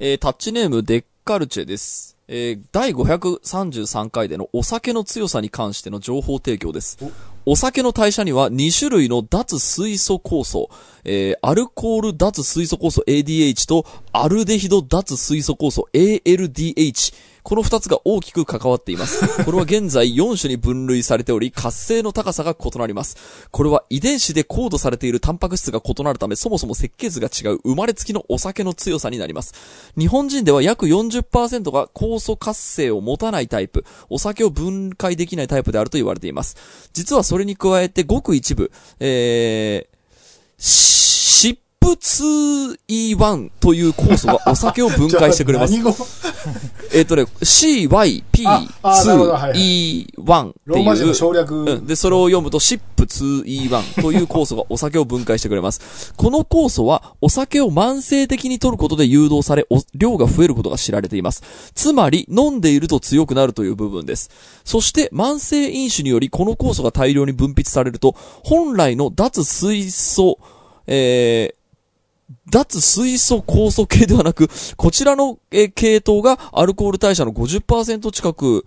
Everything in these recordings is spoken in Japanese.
えータッチネームデッカルチェです。えー第533回でのお酒の強さに関しての情報提供です。お酒の代謝には2種類の脱水素酵素、えーアルコール脱水素酵素 ADH とアルデヒド脱水素酵素 ALDH。この2つが大きく関わっています。これは現在4種に分類されており、活性の高さが異なります。これは遺伝子でコードされているタンパク質が異なるため、そもそも設計図が違う生まれつきのお酒の強さになります。日本人では約40%が酵素活性を持たないタイプ、お酒を分解できないタイプであると言われています。実はそれに加えてごく一部、えー、シップ 2E1 という酵素がお酒を分解してくれます。えっとね、CYP2E1 ああなるほどはいはいってローマ字のいう、省略。うん。で、それを読むと SIP2E1 という酵素がお酒を分解してくれます。この酵素はお酒を慢性的に摂ることで誘導され、お量が増えることが知られています。つまり、飲んでいると強くなるという部分です。そして、慢性飲酒によりこの酵素が大量に分泌されると、本来の脱水素、えー、脱水素酵素系ではなく、こちらの、系統がアルコール代謝の50%近く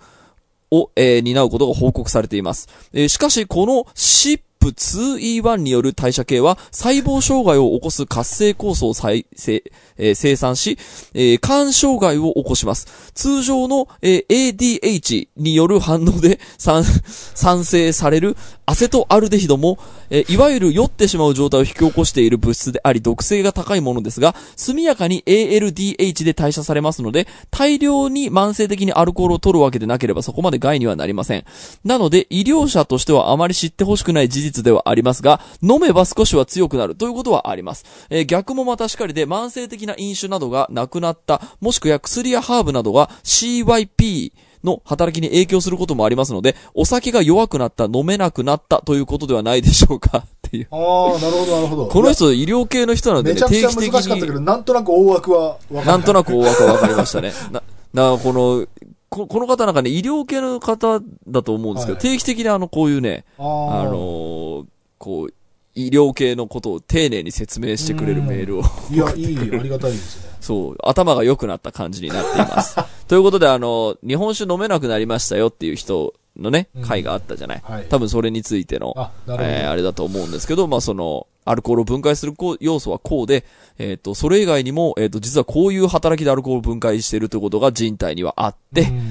を、えー担うことが報告されています。えーしかし、この SIP2E1 による代謝系は、細胞障害を起こす活性酵素を再生、えー生産し、えー肝障害を起こします。通常の、えー ADH による反応で産 産生されるアセトアルデヒドも、えいわゆる酔ってしまう状態を引き起こしている物質であり、毒性が高いものですが、速やかに ALDH で代謝されますので、大量に慢性的にアルコールを取るわけでなければそこまで害にはなりません。なので、医療者としてはあまり知ってほしくない事実ではありますが、飲めば少しは強くなるということはあります。えー逆もまたしかりで慢性的な飲酒などがなくなった、もしくは薬やハーブなどが CYP の働きに影響することもありますので、お酒が弱くなった、飲めなくなったということではないでしょうか っていう。ああ、なるほど、なるほど。この人、医療系の人なんでね、めちゃくちゃ定期的に、難しかったけど、なんとなく大枠は分かなんとななく大枠は分かりましたね。な、な、この、ここの方なんかね、医療系の方だと思うんですけど、はい定期的にあの、こういうね、ああーのーこう、医療系のことを丁寧に説明してくれるメールを、いや、いい、ありがたいですね。そう、頭が良くなった感じになっています。ということで、あの、日本酒飲めなくなりましたよっていう人のねうん、回があったじゃない？はい多分それについての、あ。えーあれだと思うんですけど、まあ、その、アルコールを分解するこう要素はこうで、えっ、と、それ以外にも、えっ、と、実はこういう働きでアルコールを分解しているということが人体にはあって、うん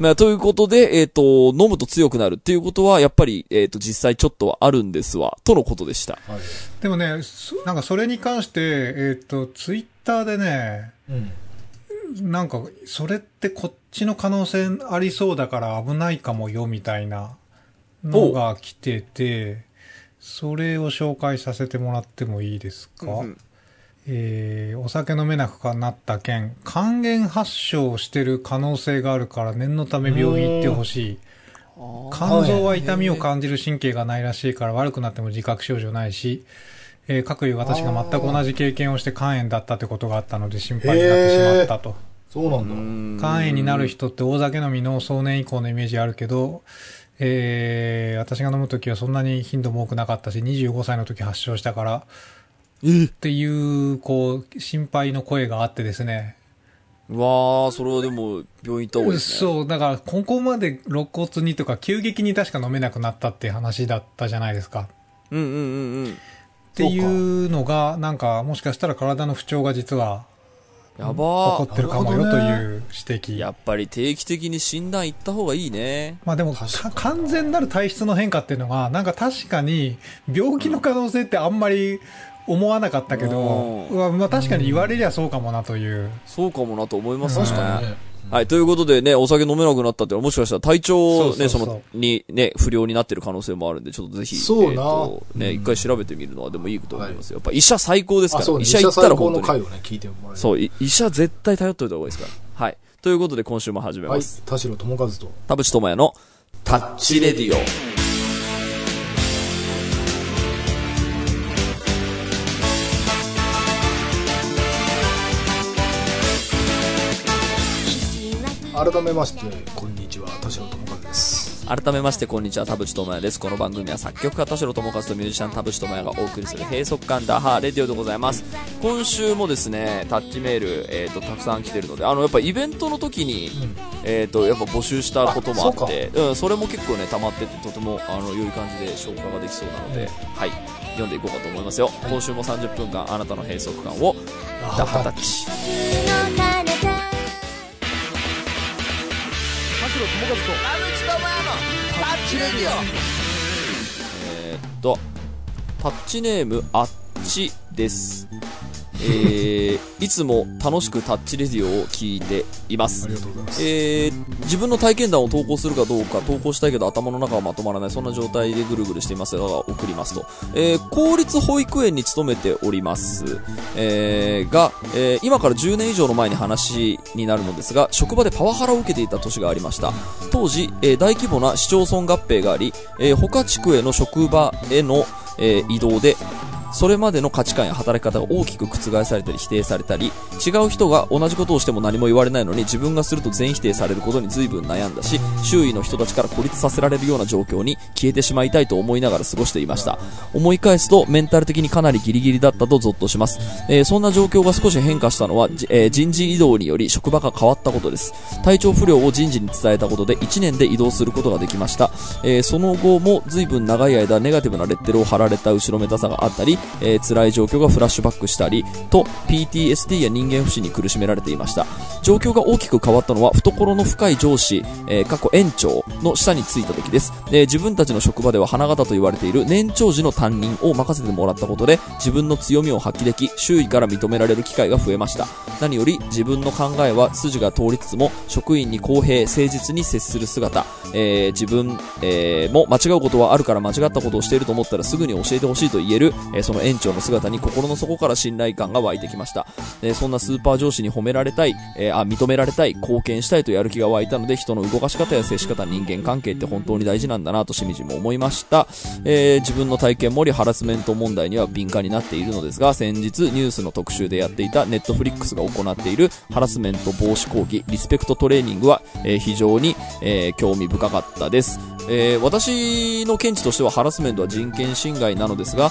まあ、ということで、えっ、と、飲むと強くなるっていうことは、やっぱり、えっ、と、実際ちょっとはあるんですわ、とのことでした。はい。でもね、そなんかそれに関して、えっ、と、ツイッターでね、うん。なんか、それってこっちの可能性ありそうだから危ないかもよ、みたいなのが来てて、それを紹介させてもらってもいいですか、うんえーお酒飲めなくなった件、肝炎発症してる可能性があるから念のため病院行ってほしい。肝臓は痛みを感じる神経がないらしいから悪くなっても自覚症状ないし、えー、各いう私が全く同じ経験をして肝炎だったってことがあったので心配になってしまったと。そうなんだ。肝炎になる人って大酒飲みの壮年以降のイメージあるけど、えー、私が飲むときはそんなに頻度も多くなかったし、25歳の時発症したから、っていう、こう、心配の声があってですね。うわー、それはでも、病院行った方がいいですね。そう、だから、ここまで肋骨にとか急激に確か飲めなくなったっていう話だったじゃないですか。うんうんうんうん。っていうのが、なんか、もしかしたら体の不調が実はや起ばー。こってるかもよという指摘。やっぱり定期的に診断行った方がいいね。まあでも、完全なる体質の変化っていうのが、なんか確かに、病気の可能性ってあんまり思わなかったけど、うわまあ確かに言われりゃそうかもなという。そうかもなと思いますね。確かにね。はい、ということでね、お酒飲めなくなったってもしかしたら体調ね、その、にね、不良になってる可能性もあるんで、ちょっとぜひ、そうなえーとね、うん一回調べてみるのはでもいいと思いますよ。やっぱ医者最高ですかあ、ら。医者行ったら本当に。の回をね、聞いてもらえる。そう、い医者絶対頼っといた方がいいですから。はい。ということで今週も始めはいます。。田代智和と。田淵智也のタッチレディオ。改めまして、こんにちは。田代智和です。改めましてこんにちは田淵智也ですこの番組は作曲家田代智和とミュージシャン田淵智也がお送りする閉塞感ダハーレディオでございます。今週もですねタッチメール、えー、とたくさん来てるのであのやっぱイベントの時に、えー、とやっぱ募集したこともあってうん、それも結構ね溜まっててとてもあの良い感じで消化ができそうなので、はい。読んでいこうかと思いますよ、今週も30分間あなたの閉塞感をダハタッチえーっと、タッチネームあっちです。えー、いつも楽しくタッチレディオを聞いていますあり。がとうございます。えー、自分の体験談を投稿するかどうか投稿したいけど頭の中はまとまらないそんな状態でぐるぐるしていますが送りますと、えー公立保育園に勤めております、えーが、えー今から10年以上の前に話になるのですが職場でパワハラを受けていた年がありました当時、えー大規模な市町村合併があり、えー他地区への職場への、えー移動でそれまでの価値観や働き方が大きく覆されたり否定されたり違う人が同じことをしても何も言われないのに自分がすると全否定されることに随分悩んだし周囲の人たちから孤立させられるような状況に消えてしまいたいと思いながら過ごしていました。思い返すとメンタル的にかなりギリギリだったとゾッとします、えーそんな状況が少し変化したのは、えー人事異動により職場が変わったことです。体調不良を人事に伝えたことで1年で移動することができました、えーその後も随分長い間ネガティブなレッテルを貼られた後ろめたさがあったり、えー辛い状況がフラッシュバックしたりと PTSD や人間不信に苦しめられていました。状況が大きく変わったのは懐の深い上司、えー過去園長の下についた時です、えー自分たちの職場では花形と言われている年長時の担任を任せてもらったことで自分の強みを発揮でき周囲から認められる機会が増えました。何より自分の考えは筋が通りつつも職員に公平誠実に接する姿、えー自分、えーも間違うことはあるから間違ったことをしていると思ったらすぐに教えてほしいと言える、えーその園長の姿に心の底から信頼感が湧いてきました、えーそんなスーパー上司に褒められたい、えーあ認められたい貢献したいとやる気が湧いたので人の動かし方や接し方人間関係って本当に大事なんだなとしみじみ思いました、えー自分の体験もりハラスメント問題には敏感になっているのですが先日ニュースの特集でやっていたネットフリックスが行っているハラスメント防止講義リスペクトトレーニングは、え非常に、え興味深かったです、え私の見地としてはハラスメントは人権侵害なのですが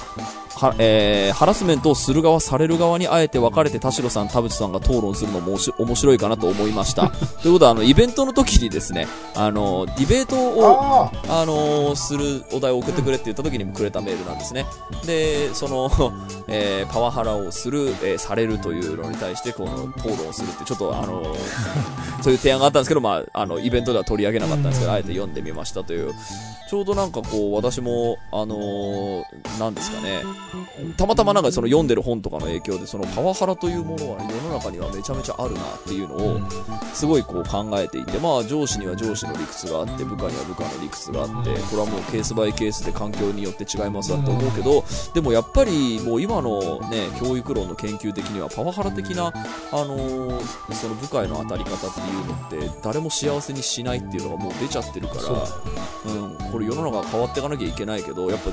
はえーハラスメントをする側、される側にあえて分かれて田代さん、田淵さんが討論するのもおもし面白いかなと思いました。ということは、あの、イベントの時にですね、あの、ディベートを、ああのーするお題を送ってくれって言った時にもくれたメールなんですね。で、その、えーパワハラをする、えーされるというのに対して、この、討論をするって、ちょっとあのー そういう提案があったんですけど、まあ、あの、イベントでは取り上げなかったんですけど、あえて読んでみましたという、ちょうどなんかこう、私も、あのーなんですかね、たまたまなんかその読んでる本とかの影響で、そのパワハラというものは世の中にはめちゃめちゃあるなっていうのを、すごいこう考えていて、まあ上司には上司の理屈があって、部下には部下の理屈があって、これはもうケースバイケースで環境によって違いますわと思うけど、でもやっぱりもう今のね、教育論の研究的にはパワハラ的な、あのーその部下への当たり方っていうのって、誰も幸せにしないっていうのがもう出ちゃってるから、う。ん、これ世の中が変わっていかなきゃいけないけど、やっぱ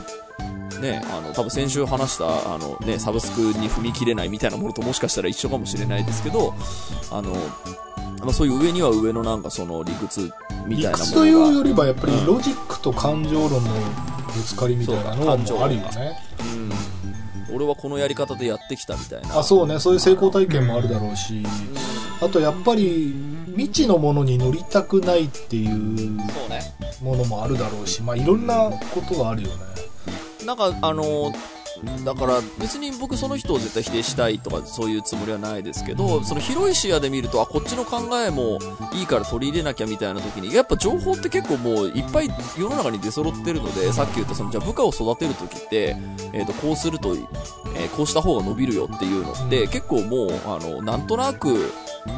ね、あの多分先週話したあの、ね、サブスクに踏み切れないみたいなものともしかしたら一緒かもしれないですけどあの、まあ、そういう上には上のなんかその理屈み理たいなも屈というよのが、りはやっぱりうんロジックと感情論のぶつかりみたいなのはもうあるよね。うん、俺はこのやり方でやってきたみたいな。あそうね。そういう成功体験もあるだろうし。あとやっぱり未知のものに乗りたくないっていうものもあるだろうし。まあいろんなことがあるよね。なんかあのだから別に僕その人を絶対否定したいとかそういうつもりはないですけどその広い視野で見るとあこっちの考えもいいから取り入れなきゃみたいな時にやっぱ情報って結構もういっぱい世の中に出揃ってるのでさっき言ったそのじゃあ部下を育てる時って、えー、とこうすると、えーこうした方が伸びるよっていうのって結構もうあのなんとなく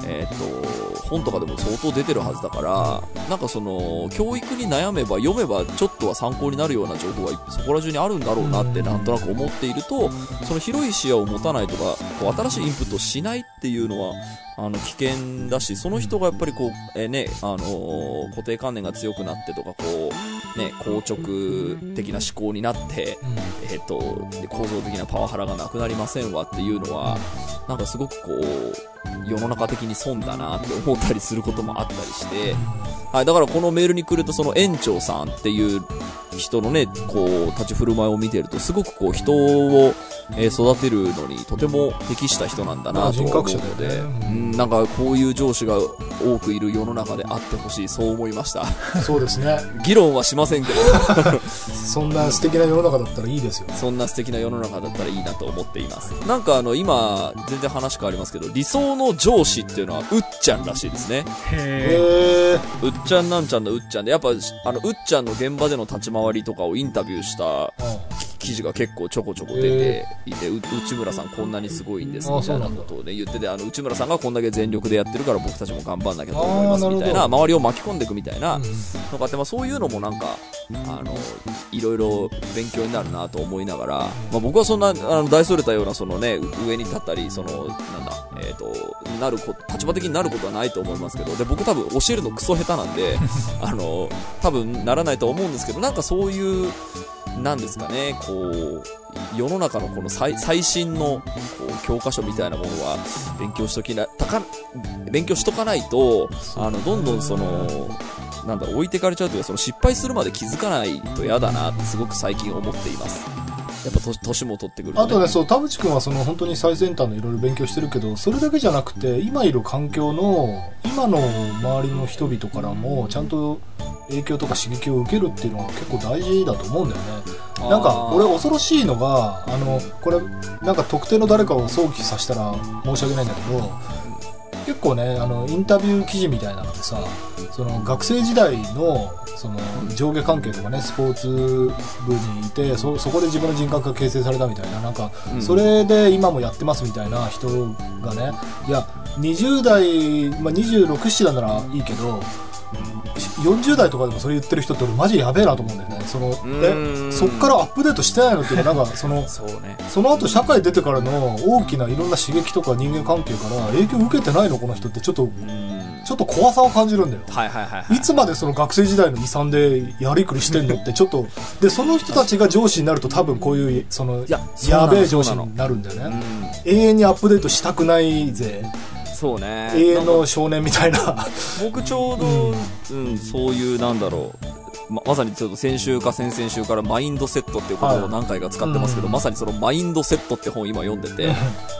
えー、と本とかでも相当出てるはずだからなんかその教育に悩めば読めばちょっとは参考になるような情報がそこら中にあるんだろうなってなんとなく思っていると、その広い視野を持たないとか、こう新しいインプットをしないっていうのは、あの、危険だし、その人がやっぱりこう、えーね、あのー固定観念が強くなってとか、こう、ね、硬直的な思考になって、えっ、と、で構造的なパワハラがなくなりませんわっていうのは、なんかすごくこう、世の中的に損だなって思ったりすることもあったりして、はい、だからこのメールに来ると、その園長さんっていう人のね、こう、立ち振る舞いを見てると、すごくこう、人を、えー育てるのにとても適した人なんだなと思うまあ人格者ので、ねうん、なんかこういう上司が多くいる世の中であってほしい、そう思いました。そうですね。議論はしませんけど、そんな素敵な世の中だったらいいですよ。そんな素敵な世の中だったらいいなと思っています。なんかあの、今、全然話変わりますけど、理想の上司っていうのは、うっちゃんらしいですね。へへえ。うっちゃんなんちゃんのうっちゃんで、やっぱ、あの、うっちゃんの現場での立ち回りとかをインタビューした記事が結構ちょこちょこ出ていて、う内村さんこんなにすごいんですみたいなことをね、言ってて、あの、内村さんがこんだけ全力でやってるから僕たちも頑張んなきゃと思いますみたいな、周りを巻き込んでいくみたいなうんのがあって、まあそういうのもなんか、あの、いろいろ勉強になるなと思いながら、まあ僕はそんな、あの、大それたような、そのね、上に立ったり、その、なんだ、えっ、と、なるこ、立場的になることはないと思いますけど、で、僕多分教えるのクソ下手なんで、あの、多分ならないと思うんですけど、なんかそういう、なんですかね、こう、世の中のこの最最新のこう教科書みたいなものは勉強しときな、たか、勉強しとかないと、あの、どんどんその、なんだろう、置いてかれちゃうというか、その失敗するまで気づかないと嫌だなってすごく最近思っています。やっぱ年年も取ってくると、あとね、そう、田淵君はその本当に最先端のいろいろ勉強してるけど、それだけじゃなくて、今いる環境の、今の周りの人々からも、ちゃんと影響とか刺激を受けるっていうのは結構大事だと思うんだよね。なんか、俺恐ろしいのが、あの、これ、なんか特定の誰かを想起させたら申し訳ないんだけど、結構ね、あの、インタビュー記事みたいなのでさ、その学生時代の、その上下関係とかね、スポーツ部にいて、そ、そこで自分の人格が形成されたみたいな、なんか、うんそれで今もやってますみたいな人がね、いや、20代、まあ、26、7だならいいけど、40代とかでもそれ言ってる人って俺マジやべえなと思うんだよね。その、え、そっからアップデートしてないのっていうか、なんか その、そうね。その後社会出てからの大きないろんな刺激とか人間関係から影響を受けてないのこの人ってちょっと、うん。ちょっと怖さを感じるんだよ。はいはいはい、はい。いつまでその学生時代の遺産でやりくりしてんのって ちょっと、で、その人たちが上司になると多分こういう、その、いやべえ上司になるんだようね。ん。永遠にアップデートしたくないぜ。そうね。永遠の少年みたいな。僕ちょうど、うん、そういう、なんだろう。ま、まさにちょっと先週か先々週からマインドセットっていう言葉を何回か使ってますけど、はいまさにそのマインドセットって本を今読んでて、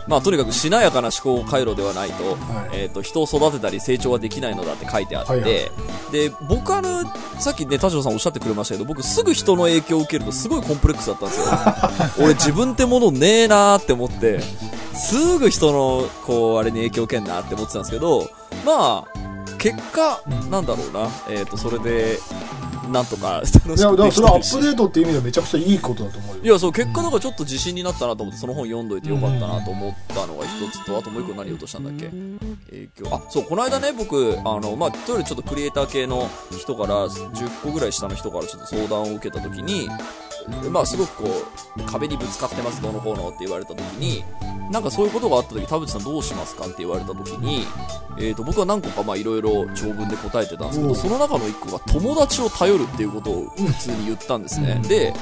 まあとにかくしなやかな思考回路ではないと、はいえっ、と、人を育てたり成長はできないのだって書いてあって、はいはいで、僕あの、さっきね、田代さんおっしゃってくれましたけど、僕すぐ人の影響を受けるとすごいコンプレックスだったんですよ。俺自分ってものねえなーって思って、すぐ人の、こう、あれに影響を受けんなって思ってたんですけど、まあ、結果、うん。なんだろうな、えっ、と、それで、なんとか 楽しいや、だからくできそれはアップデートっていう意味ではめちゃくちゃいいことだと思うよ。いや、そう、結果なんかちょっと自信になったなと思って、その本読んどいてよかったなと思ったのが一つと、あともう一個何言おうとしたんだっけ？影響。あ、そう、この間ね、僕、あの、まあ、とりあえずちょっとクリエイター系の人から、10個ぐらい下の人からちょっと相談を受けたときに、まあ、すごくこう、壁にぶつかってます、どのこうのって言われたときに、なんかそういうことがあったとき、田淵さんどうしますかって言われたときに、えっ、と、僕は何個かまあいろいろ長文で答えてたんですけど、その中の一個が友達を頼るっていうことを普通に言ったんですね。うんで、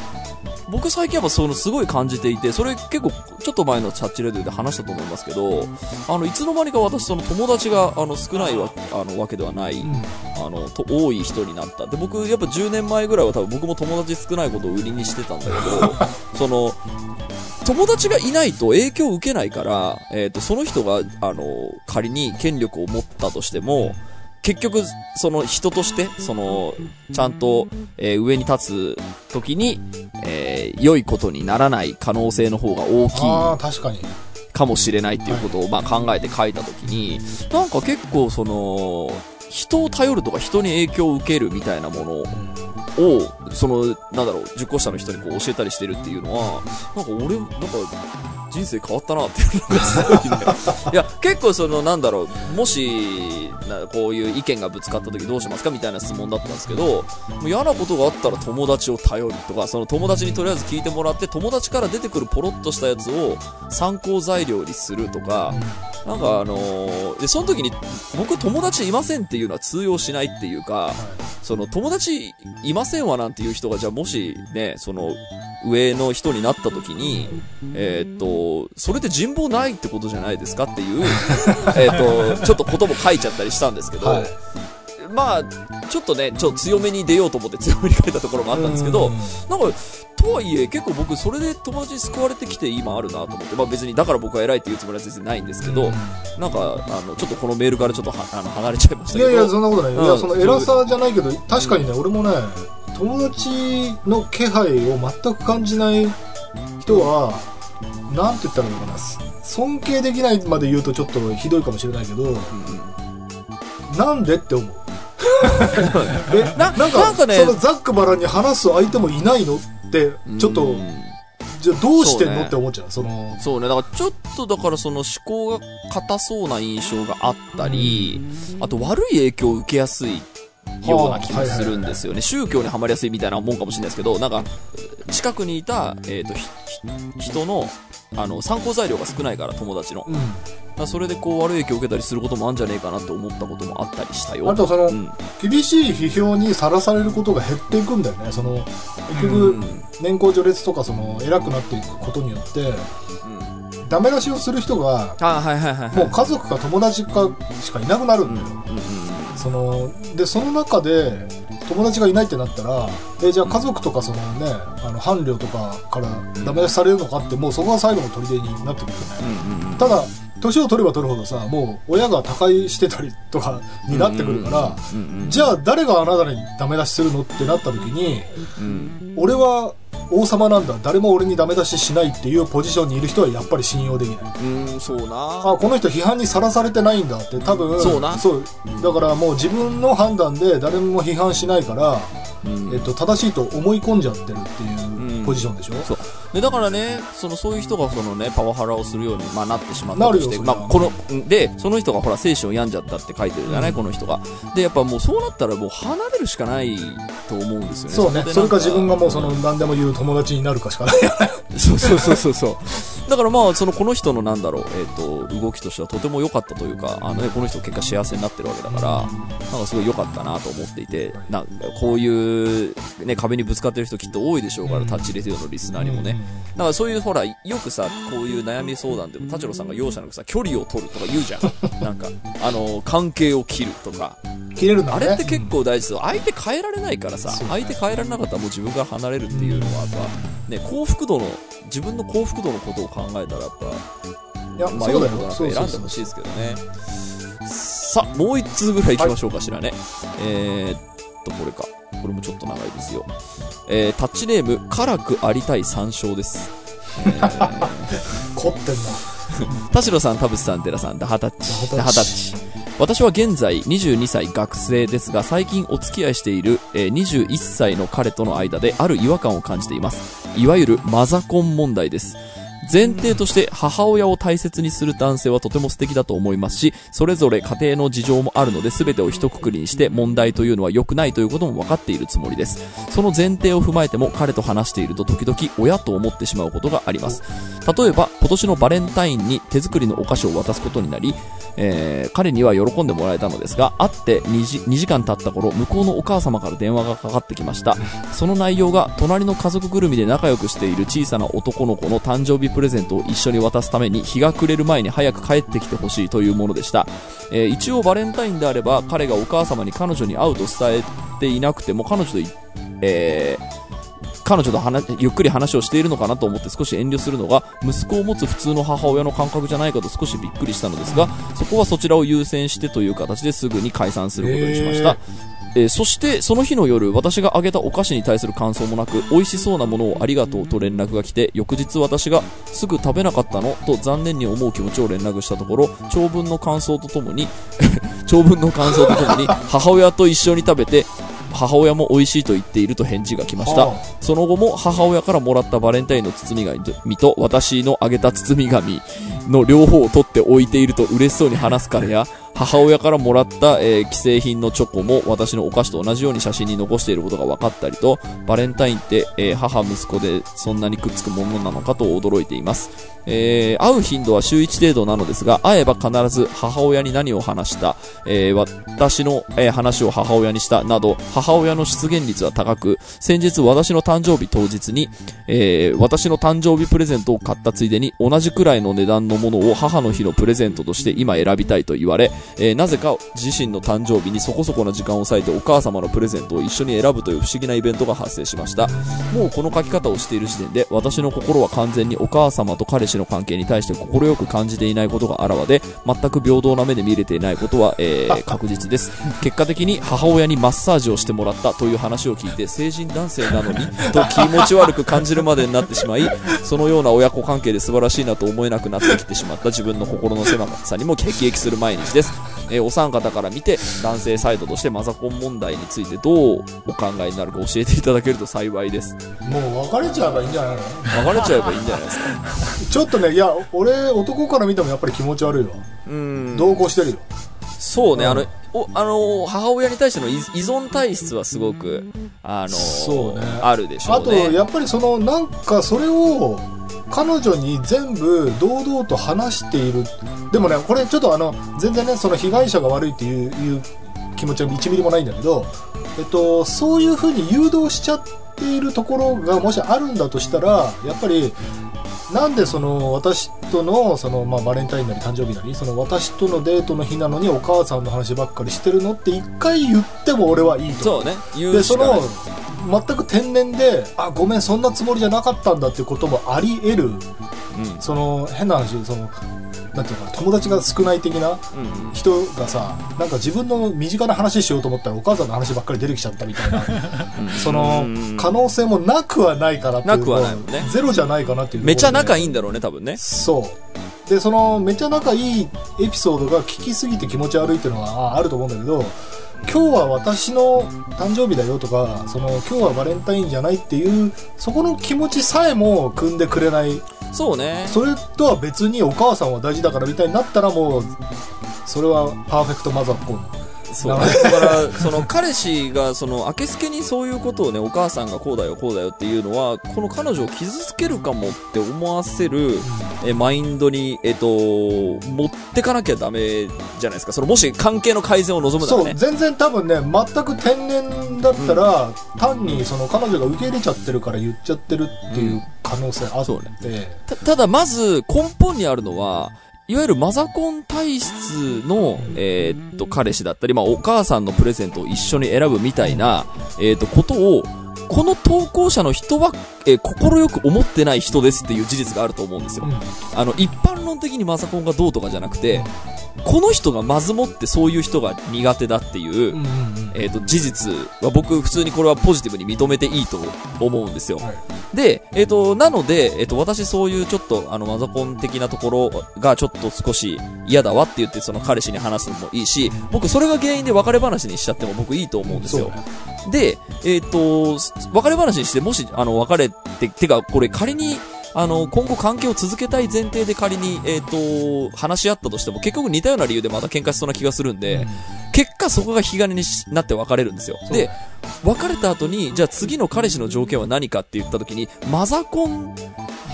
僕最近やっぱそのすごい感じていて、それ結構ちょっと前のチャッチレディオで話したと思いますけど、あの、いつの間にか私その友達があの少ないわあのわけではない、うんあの、と多い人になった。で、僕やっぱ10年前ぐらいは多分僕も友達少ないことを売りにしてたんだけど、その、友達がいないと影響を受けないから、えっ、と、その人が、あの、仮に権力を持ったとしても、結局、その人として、その、ちゃんと、えー上に立つ時に、えー良いことにならない可能性の方が大きいああ、確かに。かもしれないっていうことをまあ考えて書いたときに、なんか結構その、人を頼るとか人に影響を受けるみたいなものを、その、なんだろう、10個下の人にこう教えたりしてるっていうのは、なんか俺、なんか、人生変わったなっていうのがすごいね。いや、結構その、なんだろう、もし、なこういう意見がぶつかった時どうしますかみたいな質問だったんですけど、もう嫌なことがあったら友達を頼るとか、その友達にとりあえず聞いてもらって、友達から出てくるポロッとしたやつを参考材料にするとか、なんかあのーで、その時に、僕友達いませんっていうのは通用しないっていうか、その友達いませんわなんていう人が、じゃあもしね、その、上の人になった時に、えーっと、それって人望ないってことじゃないですかっていう、えーっと、ちょっと言葉書いちゃったりしたんですけど、はいまあ、ちょっとね、ちょっと強めに出ようと思って強めに書いたところもあったんですけど、なんか、とはいえ、結構僕、それで友達に救われてきて今あるなと思って、まあ別に、だから僕は偉いって言うつもりは全然ないんですけど、なんか、あの、ちょっとこのメールからちょっとはあの離れちゃいましたけど。いやいや、そんなことない。うんいや、その偉さじゃないけど、確かにね、俺もね、友達の気配を全く感じない人は、なんて言ったらいいのかな。尊敬できないまで言うとちょっとひどいかもしれないけど、うんうんなんでって思う。え、ななんか、なんかねそのザックバランに話す相手もいないのって、ちょっと、うんじゃあどうしてんの、って思っちゃう？その、そうね、だからちょっとだからその思考が硬そうな印象があったり、あと悪い影響を受けやすいような気もするんですよね。宗教にはまりやすいみたいなもんかもしれないですけど、なんか、近くにいた、えっ、と、人の、あの、参考材料が少ないから、友達の。うん。らそれでこう悪い影響を受けたりすることもあるんじゃねえかなって思ったこともあったりしたよ。あとその、うん。厳しい批評にさらされることが減っていくんだよね。その、結う局、ん。年功序列とかその偉くなっていくことによってうんダメ出しをする人が。もう家族か友達かしかいなくなるうんんうんだよ、うんそのでその中で友達がいないってなったらえじゃあ家族とかそのねあの伴侶とかからダメ出しされるのかってもうそこが最後の砦になってくるよね。ただ年を取れば取るほどさもう親が他界してたりとかになってくるから、じゃあ誰があなたにダメ出しするのってなった時にうん、俺は王様なんだ。誰も俺にダメ出ししないっていうポジションにいる人はやっぱり信用できない。うん、そうな。あこの人批判にさらされてないんだって多分。そうな。そう。だからもう自分の判断で誰も批判しないから、うんえっと、正しいと思い込んじゃってるっていうポジションでしょ、そう。でだからねそのそういう人がその、ね、パワハラをするように、まあ、なってしまったとして、まあ、このでその人がほら精神を病んじゃったって書いてるじゃない、この人が。でやっぱもうそうなったらもう離れるしかないと思うんですよね。そうね。でそれか自分がもうそのん。何でも言う友達になるかしかない。そうそうそうそうそう。だからまあそのこの人のなんだろう、えっと動きとしてはとても良かったというかあの、ね、この人結果幸せになってるわけだからなんかすごい良かったなと思っていてなんかこういう、ね、壁にぶつかってる人きっと多いでしょうから、タッチレディオのリスナーにもね、だからそういうほら、よくさ、こういう悩み相談でも、田代さんが容赦なくさ、距離を取るとか言うじゃん。なんか、あの、関係を切るとか。切れるんだねあれって結構大事ですよ。相手変えられないからさ、相手変えられなかったらもう自分から離れるっていうのはやっぱ、ね、幸福度の、自分の幸福度のことを考えたらやっぱ、迷そうことなく選んでほしいですけどね。さあ、もう一通ぐらい行きましょうかしらね。えーっと、これか。これもちょっと長いですよ。えー、タッチネーム、辛くありたい参照です。えー凝ってんな 田代さん、田淵さん、寺さん、ダハタッチ。ダダハタッハタッチ。私は現在22歳学生ですが、最近お付き合いしている、えー21歳の彼との間である違和感を感じています。いわゆるマザコン問題です。前提として母親を大切にする男性はとても素敵だと思いますし、それぞれ家庭の事情もあるので全てを一括りにして問題というのは良くないということも分かっているつもりです。その前提を踏まえても彼と話していると時々親と思ってしまうことがあります。例えば今年のバレンタインに手作りのお菓子を渡すことになり、えー彼には喜んでもらえたのですが、会って2時 ,2 時間経った頃、向こうのお母様から電話がかかってきました。その内容が、隣の家族ぐるみで仲良くしている小さな男の子の誕生日プレゼントを一緒に渡すために、日が暮れる前に早く帰ってきてほしいというものでした。えー一応バレンタインであれば、彼がお母様に彼女に会うと伝えていなくても、彼女と、えー彼女と話ゆっくり話をしているのかなと思って少し遠慮するのが息子を持つ普通の母親の感覚じゃないかと少しびっくりしたのですがそこはそちらを優先してという形ですぐに解散することにしました、えーそしてその日の夜私があげたお菓子に対する感想もなく美味しそうなものをありがとうと連絡が来て翌日私がすぐ食べなかったのと残念に思う気持ちを連絡したところ長文の感想とともに 長文の感想とともに、母親と一緒に食べて、母親も美味しいと言っていると返事が来ました。はその後も母親からもらったバレンタインの包み紙と私のあげた包み紙の両方を取って置いていると嬉しそうに話す彼や、母親からもらった、えー既製品のチョコも私のお菓子と同じように写真に残していることが分かったりと、バレンタインって、えー母息子でそんなにくっつくものなのかと驚いています。えー会う頻度は週1程度なのですが、会えば必ず母親に何を話した、えー私の、えー話を母親にしたなど、母親の出現率は高く、先日私の誕生日当日に、えー私の誕生日プレゼントを買ったついでに、同じくらいの値段のものを母の日のプレゼントとして今選びたいと言われ、えーなぜか自身の誕生日にそこそこな時間を割いてお母様のプレゼントを一緒に選ぶという不思議なイベントが発生しました。もうこの書き方をしている時点で、私の心は完全にお母様と彼氏の関係に対して快く感じていないことがあらわで、全く平等な目で見れていないことは、えー 確実です。結果的に母親にマッサージをしてもらったという話を聞いて、成人男性なのに、と気持ち悪く感じるまでになってしまい、そのような親子関係で素晴らしいなと思えなくなってきてしまった自分の心の狭さにも激激する毎日です。えーお三方から見て、男性サイドとしてマザコン問題についてどうお考えになるか教えていただけると幸いです。もう別れちゃえばいいんじゃないの？別れちゃえばいいんじゃないですか？ちょっとねいや俺男から見てもやっぱり気持ち悪いわうん。同行してるよそうね、うんあの、お、あの、母親に対しての依依存体質はすごく、あの、そうねあるでしょあとうね。やっぱりそのなんかそれを彼女に全部堂々と話している。でもねこれちょっとあの全然ねその被害者が悪いっていう気持ちは1ミリもないんだけど、えっと、そういうふうに誘導しちゃっているところがもしあるんだとしたらやっぱりなんでその私とのその、まあ、バレンタインなり誕生日なりその私とのデートの日なのにお母さんの話ばっかりしてるのって一回言っても俺はいいとそうね、言でそうしかないの。全く天然であごめんそんなつもりじゃなかったんだっていうこともあり得るうん。その変な話そのなんていうのかな友達が少ない的なうん。人がさなんか自分の身近な話しようと思ったらお母さんの話ばっかり出てきちゃったみたいなそのうん。可能性もなくはないかなっていうなくはないもんね。ゼロじゃないかなっていうめちゃ仲いいいんだろうね、多分ね。そう。でそのめちゃ仲いいエピソードが聞きすぎて気持ち悪いっていうのはああると思うんだけど今日は私の誕生日だよとかその今日はバレンタインじゃないっていうそこの気持ちさえも汲んでくれないそうね。それとは別にお母さんは大事だからみたいになったらもうそれはパーフェクトマザーコンそうね。だから、その彼氏が、その、明けすけにそういうことをね、お母さんがこうだよ、こうだよっていうのは、この彼女を傷つけるかもって思わせる、え、マインドに、えっと、持ってかなきゃダメじゃないですか。その、もし関係の改善を望むなそうらね。全然多分ね全く天然だったら、単にその彼女が受け入れちゃってるから言っちゃってるっていう可能性あって、そうたただ、まず、根本にあるのは、いわゆるマザコン体質の、えーっと、彼氏だったり、まあ、お母さんのプレゼントを一緒に選ぶみたいな、えーっと、ことを、この投稿者の人は、えー心く思ってない人ですっていう事実があると思うんですよ。あの、一般論的にマザコンがどうとかじゃなくて、この人がまずもってそういう人が苦手だっていう、うんうんうんえーっと、事実は僕、普通にこれはポジティブに認めていいと思うんですよ。はいで、えっ、と、なので、えっ、と、私そういうちょっと、あの、マザコン的なところがちょっと少し嫌だわって言って、その彼氏に話すのもいいし、僕それが原因で別れ話にしちゃっても僕いいと思うんですよ。で、えっ、と、別れ話にして、もし、あの、別れて、てか、これ仮に、あの、今後関係を続けたい前提で仮に、えっ、と、話し合ったとしても、結局似たような理由でまた喧嘩しそうな気がするんで、結果そこが引き金にしなって別れるんですよ。で、別れた後に、じゃあ次の彼氏の条件は何かって言った時に、マザコン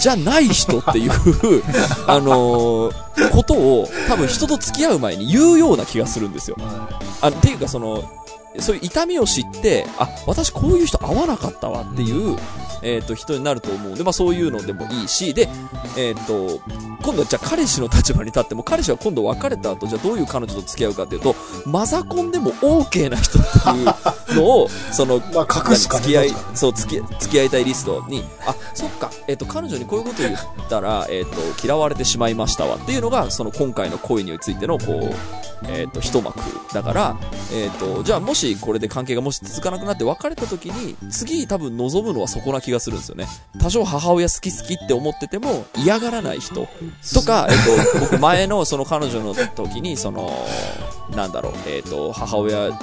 じゃない人っていう、あのーことを多分人と付き合う前に言うような気がするんですよ。あっていうかその、そういう痛みを知って、あ、私こういう人合わなかったわっていう、えっ、と、人になると思うんで、まあそういうのでもいいし、で、えっ、と、今度じゃあ彼氏の立場に立っても、彼氏は今度別れた後、じゃあどういう彼女と付き合うかっていうと、マザコンでも OK な人っていうのを、その、まあ隠す付き合いそう、付き付き合いたいリストに、あ、そっか、えっ、と、彼女にこういうこと言ったら、えっ、と、嫌われてしまいましたわっていうのが、その今回の恋についての、こう、えっ、と、一幕だから、えっ、と、じゃあもしこれで関係がもし続かなくなって別れた時に、次多分望むのはそこな気がするんですよね。多少母親好き好きって思ってても嫌がらない人とか、えっと、僕前のその彼女の時に、その、なんだろう、えっと、母親好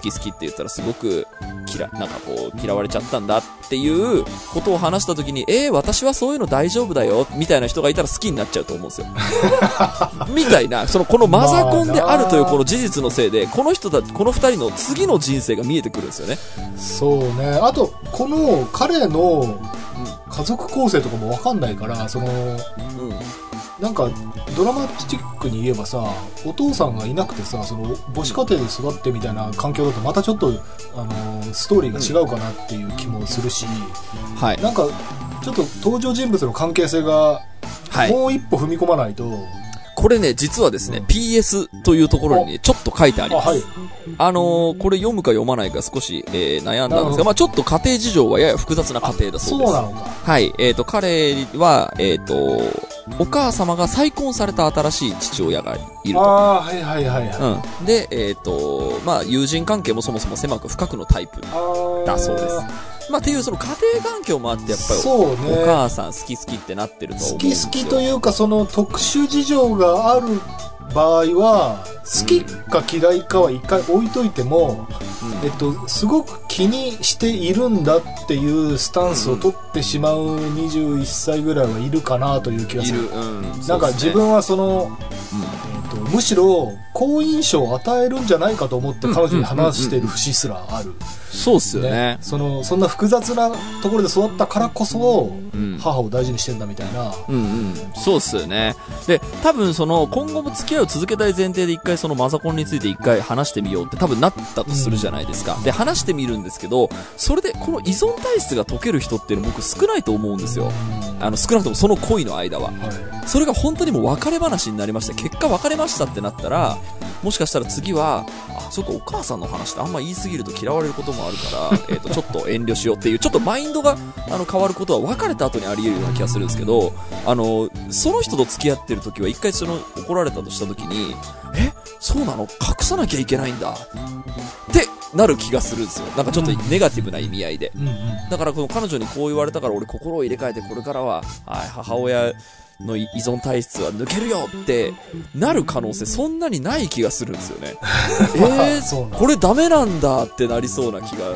き好きって言ったらすごく嫌、なんかこう、嫌われちゃったんだっていうことを話した時に、えー、私はそういうの大丈夫だよ、みたいな人がいたら好きになっちゃうと思うんですよ。みたいな、その、このマザコンであるというこの事実のせいで、この人たち、この二人の次の人生が見えてくるんですよね。そうねあとこの彼の家族構成とかも分かんないからそのうん。なんかドラマチックに言えばさお父さんがいなくてさその母子家庭で育ってみたいな環境だとまたちょっとあのストーリーが違うかなっていう気もするし、はい。なんかちょっと登場人物の関係性がはい。もう一歩踏み込まないと、これね、実はですね、PS というところにねちょっと書いてあります。あはいあのーこれ読むか読まないか少し、えー悩んだんですが、まあちょっと家庭事情はやや複雑な家庭だそうです。そうなのかはい。えっ、と、彼は、えっ、と、お母様が再婚された新しい父親がいると。ああーはいはいはいはい、うん。で、えっ、と、まあ友人関係もそもそも狭く深くのタイプだそうです。まあっていうその家庭環境もあって、やっぱりそうおね母さん好き好きってなってると思う好んですよ。き好きというかその特殊事情がある場合は好きか嫌いかは一回置いといても、えっと、すごく気にしているんだっていうスタンスを取ってしまう21歳ぐらいはいるかなという気がする。うん。なんか自分はその、うんえっと、むしろ好印象を与えるんじゃないかと思って彼女に話している節すらある、そうっすよね。そのそんな複雑なところで育ったからこそうん。母を大事にしてんだみたいな、うんうん。そうっすよね。で、多分その、今後も付き合いを続けたい前提で一回そのマザコンについて一回話してみようって多分なったとするじゃないですか。で、話してみるんですけど、それでこの依存体質が解ける人っていうの僕少ないと思うんですよ。あの、少なくともその恋の間は。はいそれが本当にもう別れ話になりまして、結果別れましたってなったら、もしかしたら次は、あ、そっか、お母さんの話ってあんま言いすぎると嫌われることもあるから、えっ、と、ちょっと遠慮しようっていう、ちょっとマインドが、あの、変わることは別れた後にあり得るような気がするんですけど、あの、その人と付き合ってる時は一回その、怒られたとした時に、えそうなの？隠さなきゃいけないんだってなる気がするんですよ。なんかちょっとネガティブな意味合いで。だからこの彼女にこう言われたから俺心を入れ替えてこれからは、はい、母親の依存体質は抜けるよってなる可能性そんなにない気がするんですよね。えー、これダメなんだってなりそうな気が。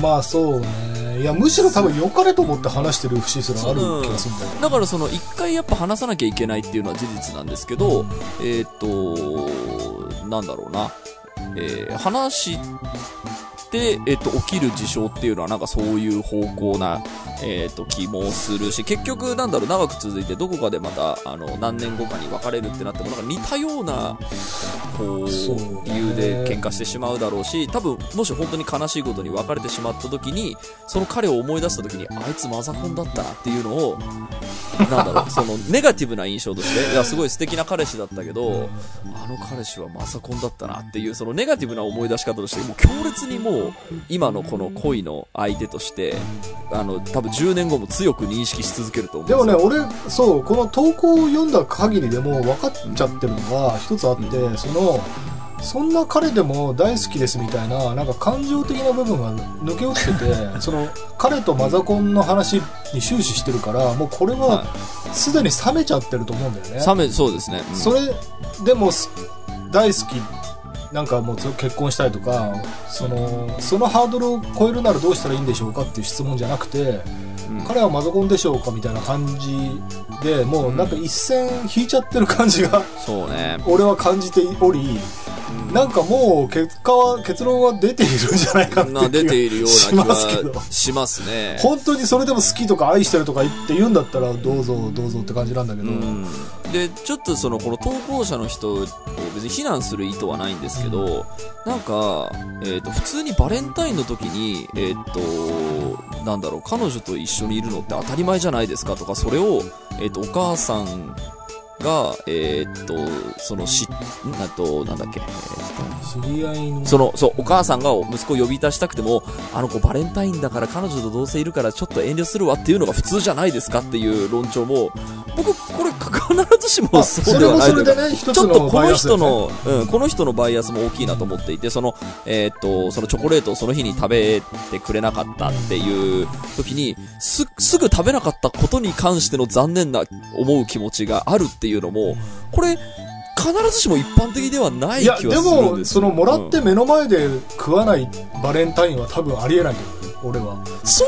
まあそうねいやむしろ多分良かれと思って話してる節すらある気がするんだよねだからその一回やっぱ話さなきゃいけないっていうのは事実なんですけど、えーっと、なんだろうな。えー話して、えーっと、起きる事象っていうのはなんかそういう方向な、えーっと、気もするし、結局なんだろう、長く続いてどこかでまた、あの、何年後かに別れるってなっても、なんか似たような、こう理由で喧嘩してしまうだろうし、多分、もし本当に悲しいことに別れてしまった時に、その彼を思い出した時に、あいつマザコンだったなっていうのを、なんだろう、その、ネガティブな印象として、いや、すごい素敵な彼氏だったけど、あの彼氏はマザコンだったなっていう、そのネガティブな思い出し方として、もう強烈にもう、今のこの恋の相手として、あの、多分10年後も強く認識し続けると思うんでもねよ俺そうこの投稿を読んだ限りでも分かっちゃってるのが一つあって、そのそんな彼でも大好きですみたいななんか感情的な部分が抜け落ちてて その彼とマザコンの話に終始してるからもうこれははすでに冷めちゃってると思うんだよね、冷め、そうですね。うん。それでもす大好きなんかもうず結婚したいとかそのそのハードルを超えるならどうしたらいいんでしょうかっていう質問じゃなくてうん彼はマザコンでしょうかみたいな感じでもうなんか一線引いちゃってる感じがそうね。俺は感じておりなんかもう結果は結論は出ているんじゃないかってな出ているようしな気ますけど。はしますね。本当にそれでも好きとか愛してるとか言って言うんだったらどうぞどうぞって感じなんだけど、うん、でちょっとそのこの投稿者の人を別に非難する意図はないんですけどなんか、えー、と普通にバレンタインの時に、えー、となんだろう彼女と一緒にいるのって当たり前じゃないですかとかそれを、えー、とお母さんが、えー、とそのしんあとなんだっけ、えーと知り合いの。その、そう、お母さんが息子を呼び出したくても、あの子バレンタインだから彼女と同棲いるからちょっと遠慮するわっていうのが普通じゃないですかっていう論調も、僕、これ、必ずしもそうそではないというかでねちょっとこの人の、うん、この人のバイアスも大きいなと思っていて、その、えーっと、そのチョコレートをその日に食べてくれなかったっていう時に、す、すぐ食べなかったことに関しての残念な思う気持ちがあるっていうのも、これ、必ずしも一般的ではないいやで気はするんもですそのもらっうんて目の前で食わないバレンタインは多分ありえないと思うよ俺は。そ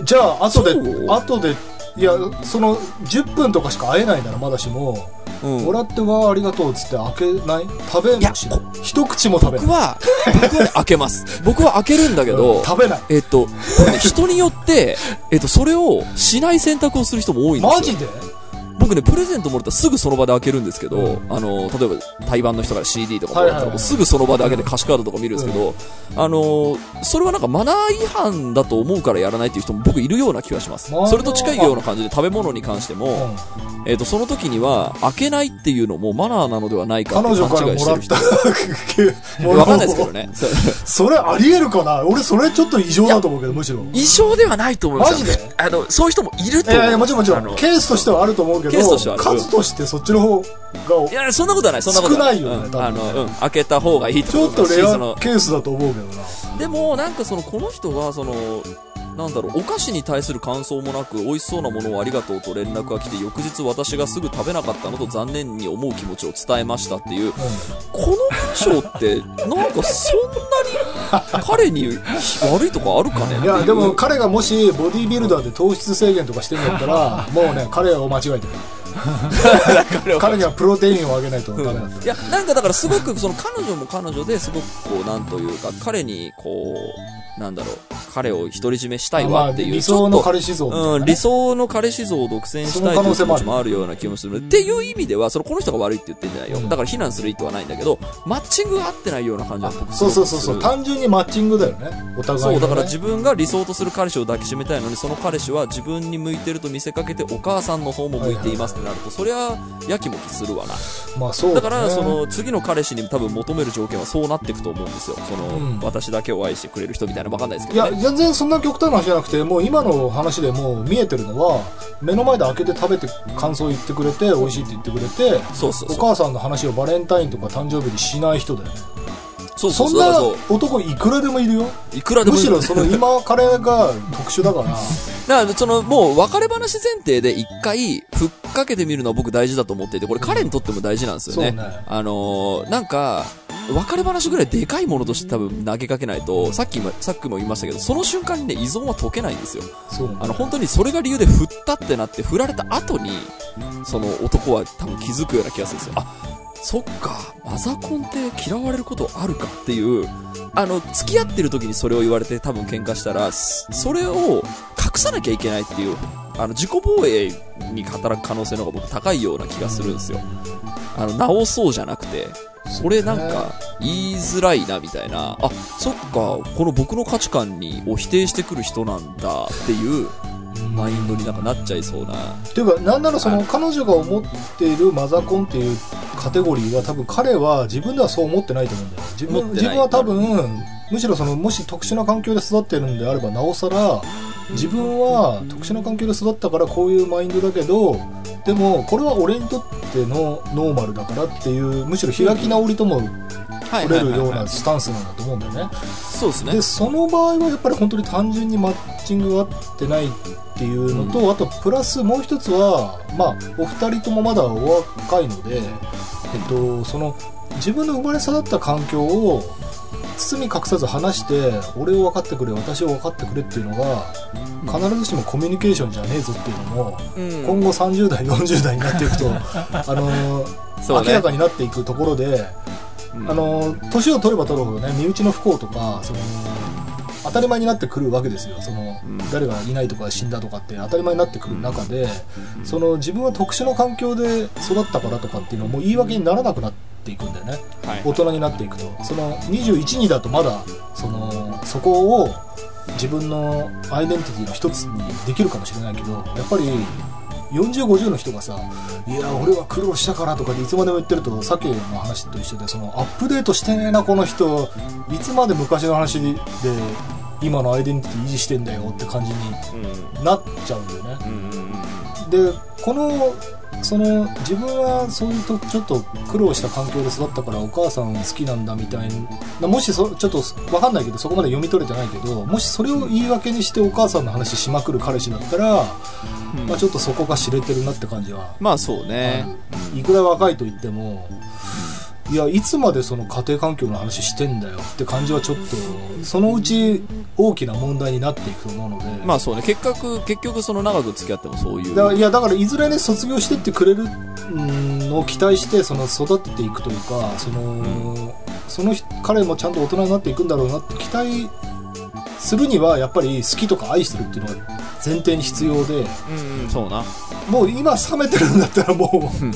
う、じゃあ後で後でいやその10分とかしか会えないならまだしも、うん。もらってわあありがとうっつって開けない？食べいやもしない一口も食べない。僕は、僕は開けます。僕は開けるんだけど、食べない。えっと、人によって、えっと、それをしない選択をする人も多いんですよ。マジで？僕ね、プレゼントもらったらすぐその場で開けるんですけど、あの、例えば、対バンの人から CD とかもらったらすぐその場で開けて歌詞カードとか見るんですけど、あの、それはなんかマナー違反だと思うからやらないっていう人も僕いるような気がします。それと近いような感じで食べ物に関しても、うん。えっと、その時には開けないっていうのもマナーなのではないかって勘違いしてる人。わかんないですけどね。それありえるかな？俺それちょっと異常だと思うけどむしろ。異常ではないと思いますよ。マジで？あの、そういう人もいると思う。いやいやもちろんもちろケースとしてはあると思うけケースとしては数としてそっちの方がいや、そんなことはない、そんなことは少ないよねあの、うん、開けた方がいいとちょっとレアケースだと思うけどな。でも、なんかその、この人が、その、なんだろう、お菓子に対する感想もなく、美味しそうなものをありがとうと連絡が来て、翌日私がすぐ食べなかったのと残念に思う気持ちを伝えましたっていう、この文章って、なんかそん 彼に悪いとこあるかね？いやでも彼がもしボディービルダーで糖質制限とかしてるんだったらもうね彼を間違えてる 彼にはプロテインをあげないとダメなんだ。いや、なんかだからすごく、その彼女も彼女ですごくこう、なんというか、彼にこう、なんだろう、彼を独り占めしたいまあわっていう、理想の彼氏像ね。うん、理想の彼氏像を独占したいという気持ちもあるような気もする。っていう意味では、そのこの人が悪いって言ってんじゃないよ。うん。だから非難する意図はないんだけど、マッチングが合ってないような感じは僕そうそうそうそう。単純にマッチングだよね。お互いの、ね、そう、だから自分が理想とする彼氏を抱きしめたいのに、その彼氏は自分に向いてると見せかけて、お母さんの方も向いていますってなると、そりゃ、やきもきするわな。まあそうだ,、ね、だから、その、次の彼氏に多分求める条件はそうなっていくと思うんですよ。その、うん私だけを愛してくれる人みたいなわかんないですけいやどね。全然そんな極端な話じゃなくてもう今の話でもう見えてるのは目の前で開けて食べて感想言ってくれて美味しいって言ってくれてお。母さんの話をバレンタインとか誕生日にしない人だよねそうそそう。そうんな男いくらでもいるよう。いくらでもいるむしろその今彼が特殊だから だから、その、もう、別れ話前提で一回、ふっかけてみるのは僕大事だと思っていて、これ彼にとっても大事なんですよね。ねあのーなんか、別れ話ぐらいでかいものとして多分投げかけないと、さっきも、さっきも言いましたけど、その瞬間にね、依存は解けないんですよ。ねあの、本当にそれが理由で振ったってなって、振られた後に、その男は多分気づくような気がするんですよ。あ、そっか、マザコンって嫌われることあるかっていう、あの、付き合ってる時にそれを言われて多分喧嘩したら、それを隠さなきゃいけないっていう、あの、自己防衛に働く可能性の方が僕高いような気がするんですよ。あの、直そうじゃなくて、それなんか言いづらいなみたいな、あ、そっか、この僕の価値観にを否定してくる人なんだっていうマインドになんかなっちゃいそうな。っていうかなんならその彼女が思っているマザコンっていうカテゴリーは多分彼は自分ではそう思ってないと思うんだよ自分自分は多分むしろそのもし特殊な環境で育ってるんであればなおさら自分は特殊な環境で育ったからこういうマインドだけどでもこれは俺にとってのノーマルだからっていうむしろ開き直りともは取れるようなスタンスなんだと思うんだよね。そうですね。で。その場合はやっぱり本当に単純にマッチングが合ってないっていうのと、あとプラスもう一つはまあお二人ともまだお若いので、えっと、その自分の生まれ育った環境を包み隠さず話して俺を分かってくれ私を分かってくれっていうのが必ずしもコミュニケーションじゃねえぞっていうのも、うん。今後30代40代になっていくと あのね。明らかになっていくところでうん。あの年を取れば取るほどね身内の不幸とかその当たり前になってくるわけですよ。その、うん。誰がいないとか死んだとかって当たり前になってくる中で、その自分は特殊な環境で育ったからとかっていうのはもう言い訳にならなくなっていくんだよね。はい。大人になっていくと。その21にだとまだそのそこを自分のアイデンティティの一つにできるかもしれないけどやっぱり4050の人がさ「いや俺は苦労したから」とかでいつまでも言ってるとさっきの話と一緒でそのアップデートしてねえなこの人いつまで昔の話で今のアイデンティティ維持してんだよって感じにうんなっちゃうんだよね。でこのその自分はそういうとちょっと苦労した環境で育ったからお母さん好きなんだみたいなもしそちょっと分かんないけどそこまで読み取れてないけどもしそれを言い訳にしてお母さんの話しまくる彼氏だったら、うん。まあ、ちょっとそこが知れてるなって感じは、まあそうね。いくら若いと言ってもいやいつまでその家庭環境の話してんだよって感じはちょっとそのうち大きな問題になっていくと思うので、まあそうね。結局、結局その長く付き合ってもそういう。だからいやだからいずれね卒業してってくれるのを期待してその育てていくというかその、その人彼もちゃんと大人になっていくんだろうなって期待するにはやっぱり好きとか愛してるっていうのが前提に必要でうんうん、そうな。もう今冷めてるんだったらもうんう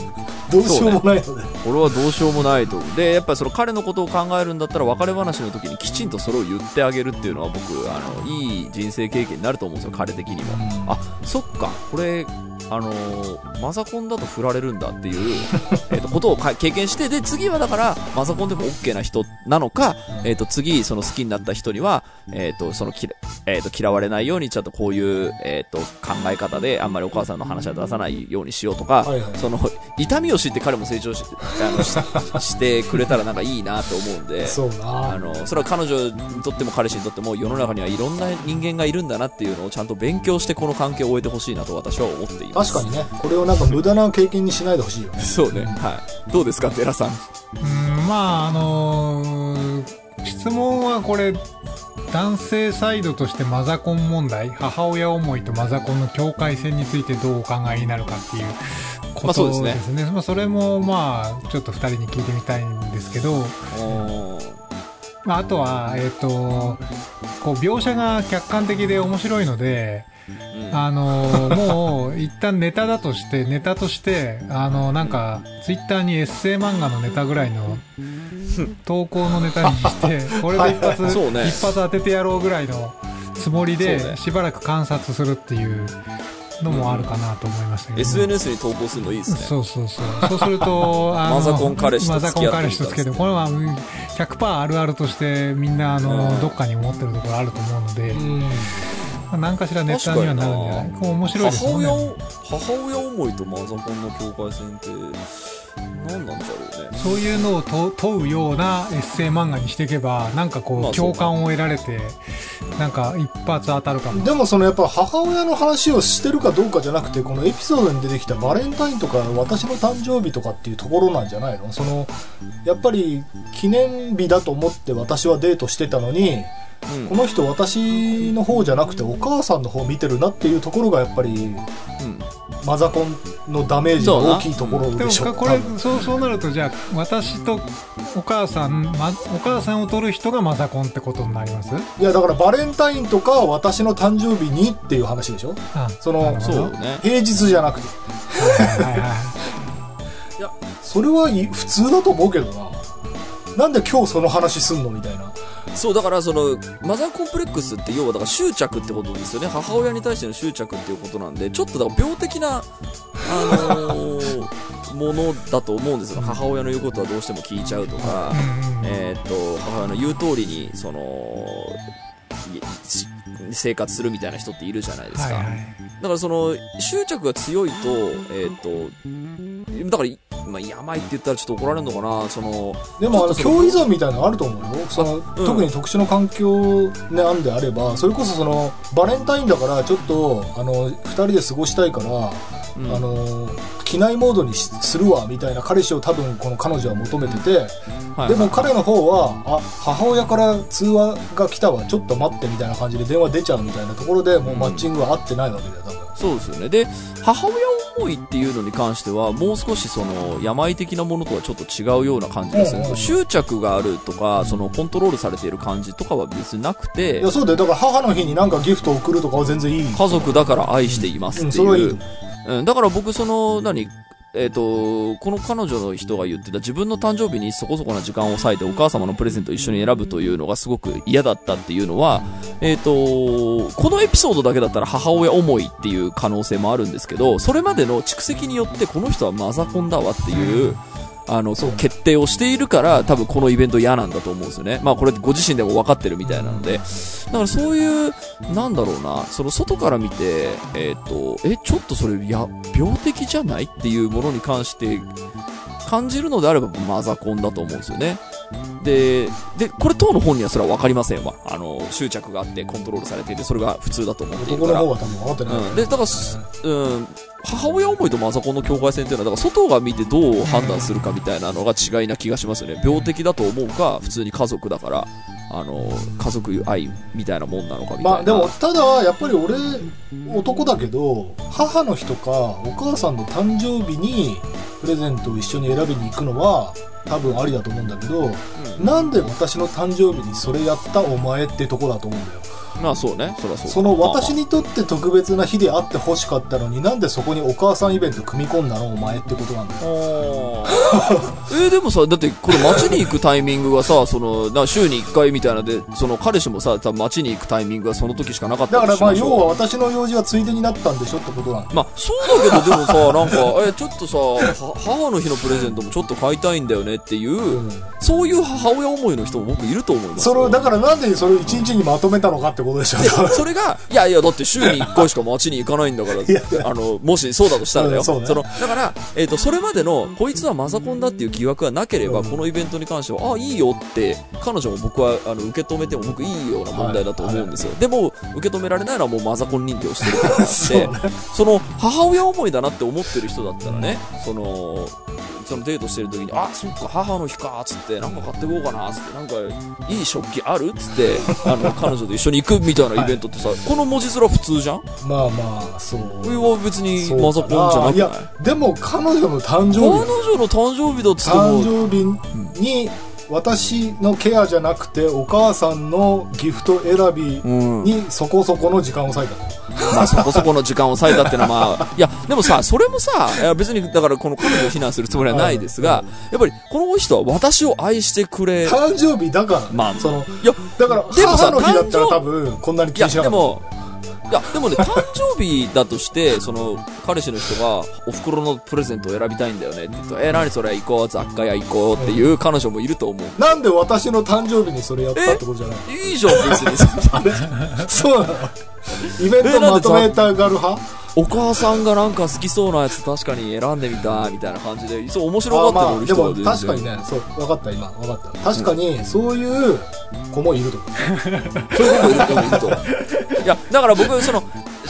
どうしようもないので、俺はどうしようもないと。で、やっぱりその彼のことを考えるんだったら別れ話の時にきちんとそれを言ってあげるっていうのは僕、あの、いい人生経験になると思うんですよ、彼的にも。あ、そっか、これ、あのーマザコンだと振られるんだっていう、えっと、ことをか経験して、で、次はだから、マザコンでも OK な人なのか、えっ、と、次、その好きになった人には、えっ、と、その、きらえっ、と、嫌われないように、ちゃんとこういう、えっ、と、考え方で、あんまりお母さんの話は出さないようにしようとか、はいはいその、痛みを知って彼も成長しあの ししてくれたらなんかいいなと思うんで、そうなあの、それは彼女にとっても彼氏にとっても世の中にはいろんな人間がいるんだなっていうのをちゃんと勉強してこの関係を終えてほしいなと私は思っています。確かにね。これをなんか無駄な経験にしないでほしいよね。そうね。はい。どうですか、寺さん？うん。まああのー質問はこれ男性サイドとしてマザコン問題。母親思いとマザコンの境界線についてどうお考えになるかっていうことでね。ですすね,、まあそれもまあちょっと2人に聞いてみたいんですけど、まあ、あとはえっ、とこう描写が客観的で面白いのでうんあのもう一旦ネタだとしてネタとしてあのなんかツイッターにエッセイ漫画のネタぐらいの投稿のネタにして これで一発、そうね。一発当ててやろうぐらいのつもりそうね。でしばらく観察するっていうのもあるかなと思いましたけど、ね SNS に投稿するのいいですね。そうそうそう。そうすると、あのマザコン彼氏とマザコン付き合ってみた彼氏とつけて、これはうん100%あるあるとしてみんなあうの、ん。どっかに思ってるところあると思うので、うんまあ何かしらネタにはなるんじゃない？面白いですよね。母親を、母親思いとマザコンの境界線って、何なんだろうね。そういうのを問問うようなエッセイ漫画にしていけば、なんかこう共感を得られて、なんか一発当たるかも。でもそのやっぱ母親の話をしてるかどうかじゃなくてこのエピソードに出てきたバレンタインとか私の誕生日とかっていうところなんじゃないの？そのやっぱり記念日だと思って私はデートしてたのにうん。この人私の方じゃなくてお母さんの方見てるなっていうところがやっぱりうん。マザコンのダメージが大きいところででしょもかこれ多分そうそうなるとじゃあ私とお母さん、ま、お母さんを取る人がマザコンってことになります？いやだからバレンタインとか私の誕生日にっていう話でしょ？あそのそうね。平日じゃなくて。はいはいはいそれはい普通だと思うけどな。なんで今日その話すんの？みたいなそう、だからその、マザーコンプレックスって要はだから執着ってことですよね。母親に対しての執着っていうことなんで、ちょっとだから病的な、あのーものだと思うんですよ。母親の言うことはどうしても聞いちゃうとか、えーっと、母親の言う通りに、その、生活するみたいな人っているじゃないですか。はいはいだからその、執着が強いと、えーっと、だから、まあ、病って言ったらちょっと怒られるのかな、その、でもあの共依存みたいなのあると思うよ。その、うん。特に特殊な環境ねあんであればそれこそそのバレンタインだからちょっとあの2人で過ごしたいから、うん。あの機内モードにしするわみたいな彼氏を多分この彼女は求めてて、はいでも彼の方はあ母親から通話が来たわちょっと待ってみたいな感じで電話出ちゃうみたいなところでもうマッチングは合ってないわけだよ多分。そうですよね。で、母親思いっていうのに関しては、もう少しその、病的なものとはちょっと違うような感じがするんですよ。執着があるとか、その、コントロールされている感じとかは別になくいてや、そうだよ。だから母の日になんかギフト送るとかは全然いい家族だから愛していますっていう。んそれはいいうん、だから僕その、何、えっ、と、この彼女の人が言ってた自分の誕生日にそこそこな時間を割いてお母様のプレゼントを一緒に選ぶというのがすごく嫌だったっていうのは、えっ、と、このエピソードだけだったら母親思いっていう可能性もあるんですけど、それまでの蓄積によってこの人はマザコンだわっていう、あの、そう決定をしているから、多分このイベント嫌なんだと思うんですよね。まあこれご自身でも分かってるみたいなので。だからそういう、なんだろうな、その外から見て、えっ、と、え、ちょっとそれ、や、病的じゃないっていうものに関して、感じるのであればマザコンだと思うんですよね。で、で、これ当の本人はそれは分かりませんわ。あの、執着があってコントロールされていて、それが普通だと思っているから男の。方は多分分かってない、うん、でだからす、うん、母親思いとマザコンの境界線っていうのはだから外が見てどう判断するかみたいなのが違いな気がしますよね。病的だと思うか普通に家族だからあの家族愛みたいなもんなのかみたいな、まあでもただやっぱり俺男だけど母の日とかお母さんの誕生日にプレゼントを一緒に選びに行くのは多分ありだと思うんだけど、なんで私の誕生日にそれやったお前ってとこだと思うんだよまあそうね。そりゃそう。その私ににとって特別な日であってほしかったのになんでそこにお母さんイベント組み込んだのお前ってことなんだよ えーでもさだってこれ街に行くタイミングがさ そのな週に1回みたいなでその彼氏もさ多分街に行くタイミングがその時しかなかっただからまあ要は私の用事はついでになったんでしょってことなんだ。よまあ、そうだけど、でもさ、なんか、え、ちょっとさ、は母の日のプレゼントもちょっと買いたいんだよねっていう、うん。そういう母親思いの人も僕いると思いますよ。それをだからなんでそれを一日にまとめたのかってことでしょでそれが、いやいや、だって週に1回しか街に行かないんだから、やあの、もしそうだとしたらだよ。うんそうね。の、だから、えっ、と、それまでの、こいつはマザコンだっていう疑惑がなければ、うん。このイベントに関しては、あ、いいよって、彼女も僕は、あの、受け止めても僕いいような問題だと思うんですよ。でも、受け止められないのはもうマザコン認定をしてるから。なんで、その、母親思いだなって思ってる人だったらね、その、そのデートしてる時に、あ、そっか、母の日か、つって、なんか買ってこうかな、つって、なんか、いい食器ある？つって、あの、彼女と一緒に行くみたいなイベントってさ、この文字面普通じゃん？まあまあそう。これは別にマザコンじゃなくない？いやでも彼女の誕生彼日女の誕生日だっつっても、誕生日に私のケアじゃなくてお母さんのギフト選びうん。にそこそこの時間を割いたの まあそこそこの時間を割いたってのはまあ、いや、でもさ、それもさ、別に、だからこの彼女を非難するつもりはないですが、やっぱりこの人は私を愛してくれ、誕生日だから、まあそのいや、だからでもさ母の日だったら多分こんなに気にしなかった。でも、いや、でもね、誕生日だとして、その、彼氏の人が、お袋のプレゼントを選びたいんだよね。って言うと、え、何それ？行こう、雑貨屋行こうっていう彼女もいると思う。なんで私の誕生日にそれやったってことじゃない？いいじゃん、別に。そうなの。イベントまとめたがる派？お母さんがなんか好きそうなやつ確かに選んでみたみたいな感じで、そう面白あがってるまあでも確かにね。そう分かった今。分かった。確かにそういう子もいると思う。そういう子もいると思う。いると思ういや、だから僕、その、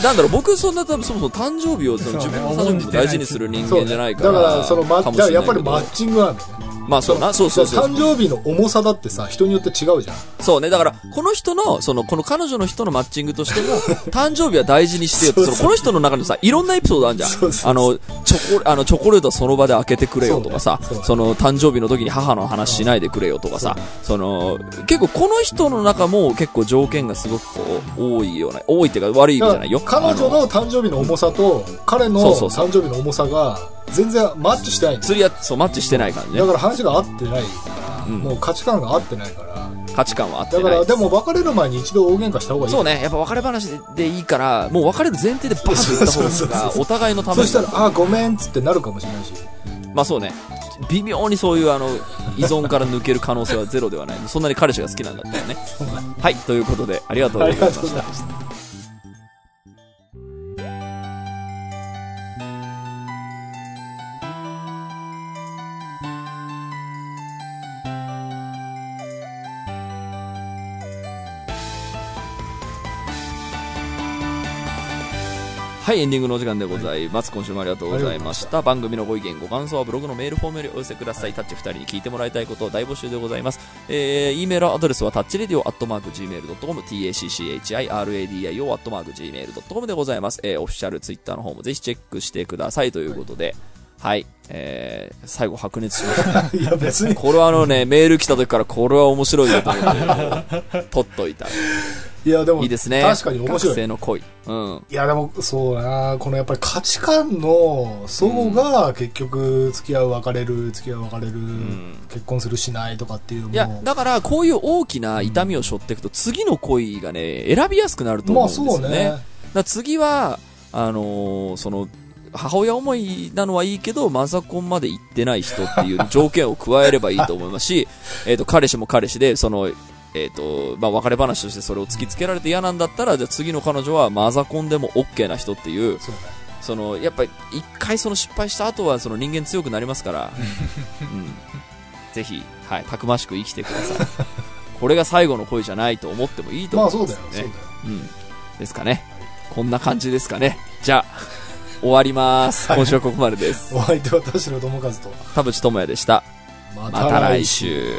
なんだろう、僕そんな多分そもそも誕生日を、その自分の誕生日を大事にする人間じゃないから。だからその、ま、だかもしれないけど。からやっぱりマッチングなんだよねまあそうな、そうそうそう。誕生日の重さだってさ人によって違うじゃん。そうね、だから、この人の、その、この彼女の人のマッチングとしても、誕生日は大事にしてよって、その、この人の中にさ、いろんなエピソードあるじゃん。そうそうそう。あの、チョコ、あの、チョコレートその場で開けてくれよとかさ、そその、誕生日の時に母の話しないでくれよとかさ、その、結構この人の中も結構条件がすごくこう、多いような、多いっていうか悪い意味じゃないよ。彼女の誕生日の重さと彼の誕生日の重さが全然マッチしてない釣り合そう、マッチしてない感じねだ。から話が合ってないから、うんもう価値観が合ってないから価値観は合ってだない。からでも別れる前に一度大喧嘩した方がいいそうね、やっぱ別れ話でいいから、もう別れる前提でバーンと言ったそうそうそう方が、お互いのためにそしたら「あごめん」っつってなるかもしれないしまあそうね。微妙にそういうあの、依存から抜ける可能性はゼロではない。そんなに彼氏が好きなんだったらね。はい、ということで、ありがとうあございましたりがとうござい。ましたはい、エンディングのお時間でございます。今週もありがとうございました。番組のご意見、ご感想はブログのメールフォームよりお寄せください。タッチ2人に聞いてもらいたいことを大募集でございます。えー、e メールアドレスはタッチレディオアットマーク Gmail.com、tacchiradio アットマーク Gmail.com でございます。えー、オフィシャルツイッターの方もぜひチェックしてくださいということで、はい、えー、最後白熱しました。いや別にこれはあのね、メール来た時からこれは面白いよと思って、取っといた。いやでもいいですね。確かに面白学生いの恋。うん。いやでもそうだなこのやっぱり価値観の層が結局付き合う別れる付き合う別れる、ん結婚するしないとかっていういや、だから、こういう大きな痛みを背負っていくと、次の恋がね、選びやすくなると思うんですよね。まあそうねだ次は、あのーその、母親思いなのはいいけど、マザコンまで行ってない人っていう条件を加えればいいと思いますし、えっと、彼氏も彼氏で、その、えっ、と、まあ、別れ話としてそれを突きつけられて嫌なんだったら、じゃあ次の彼女はマザコンでも OK な人っていう、そうね。その、やっぱり一回その失敗した後はその人間強くなりますから、うん。ぜひ、はい、たくましく生きてください。これが最後の恋じゃないと思ってもいいとまあ思うんそうだよ、ですよね。そうだよ。うん。ですかね。こんな感じですかね。じゃあ、終わります。今週はここまでです。お相手は田代智和と。田淵智也でした。ままた来週。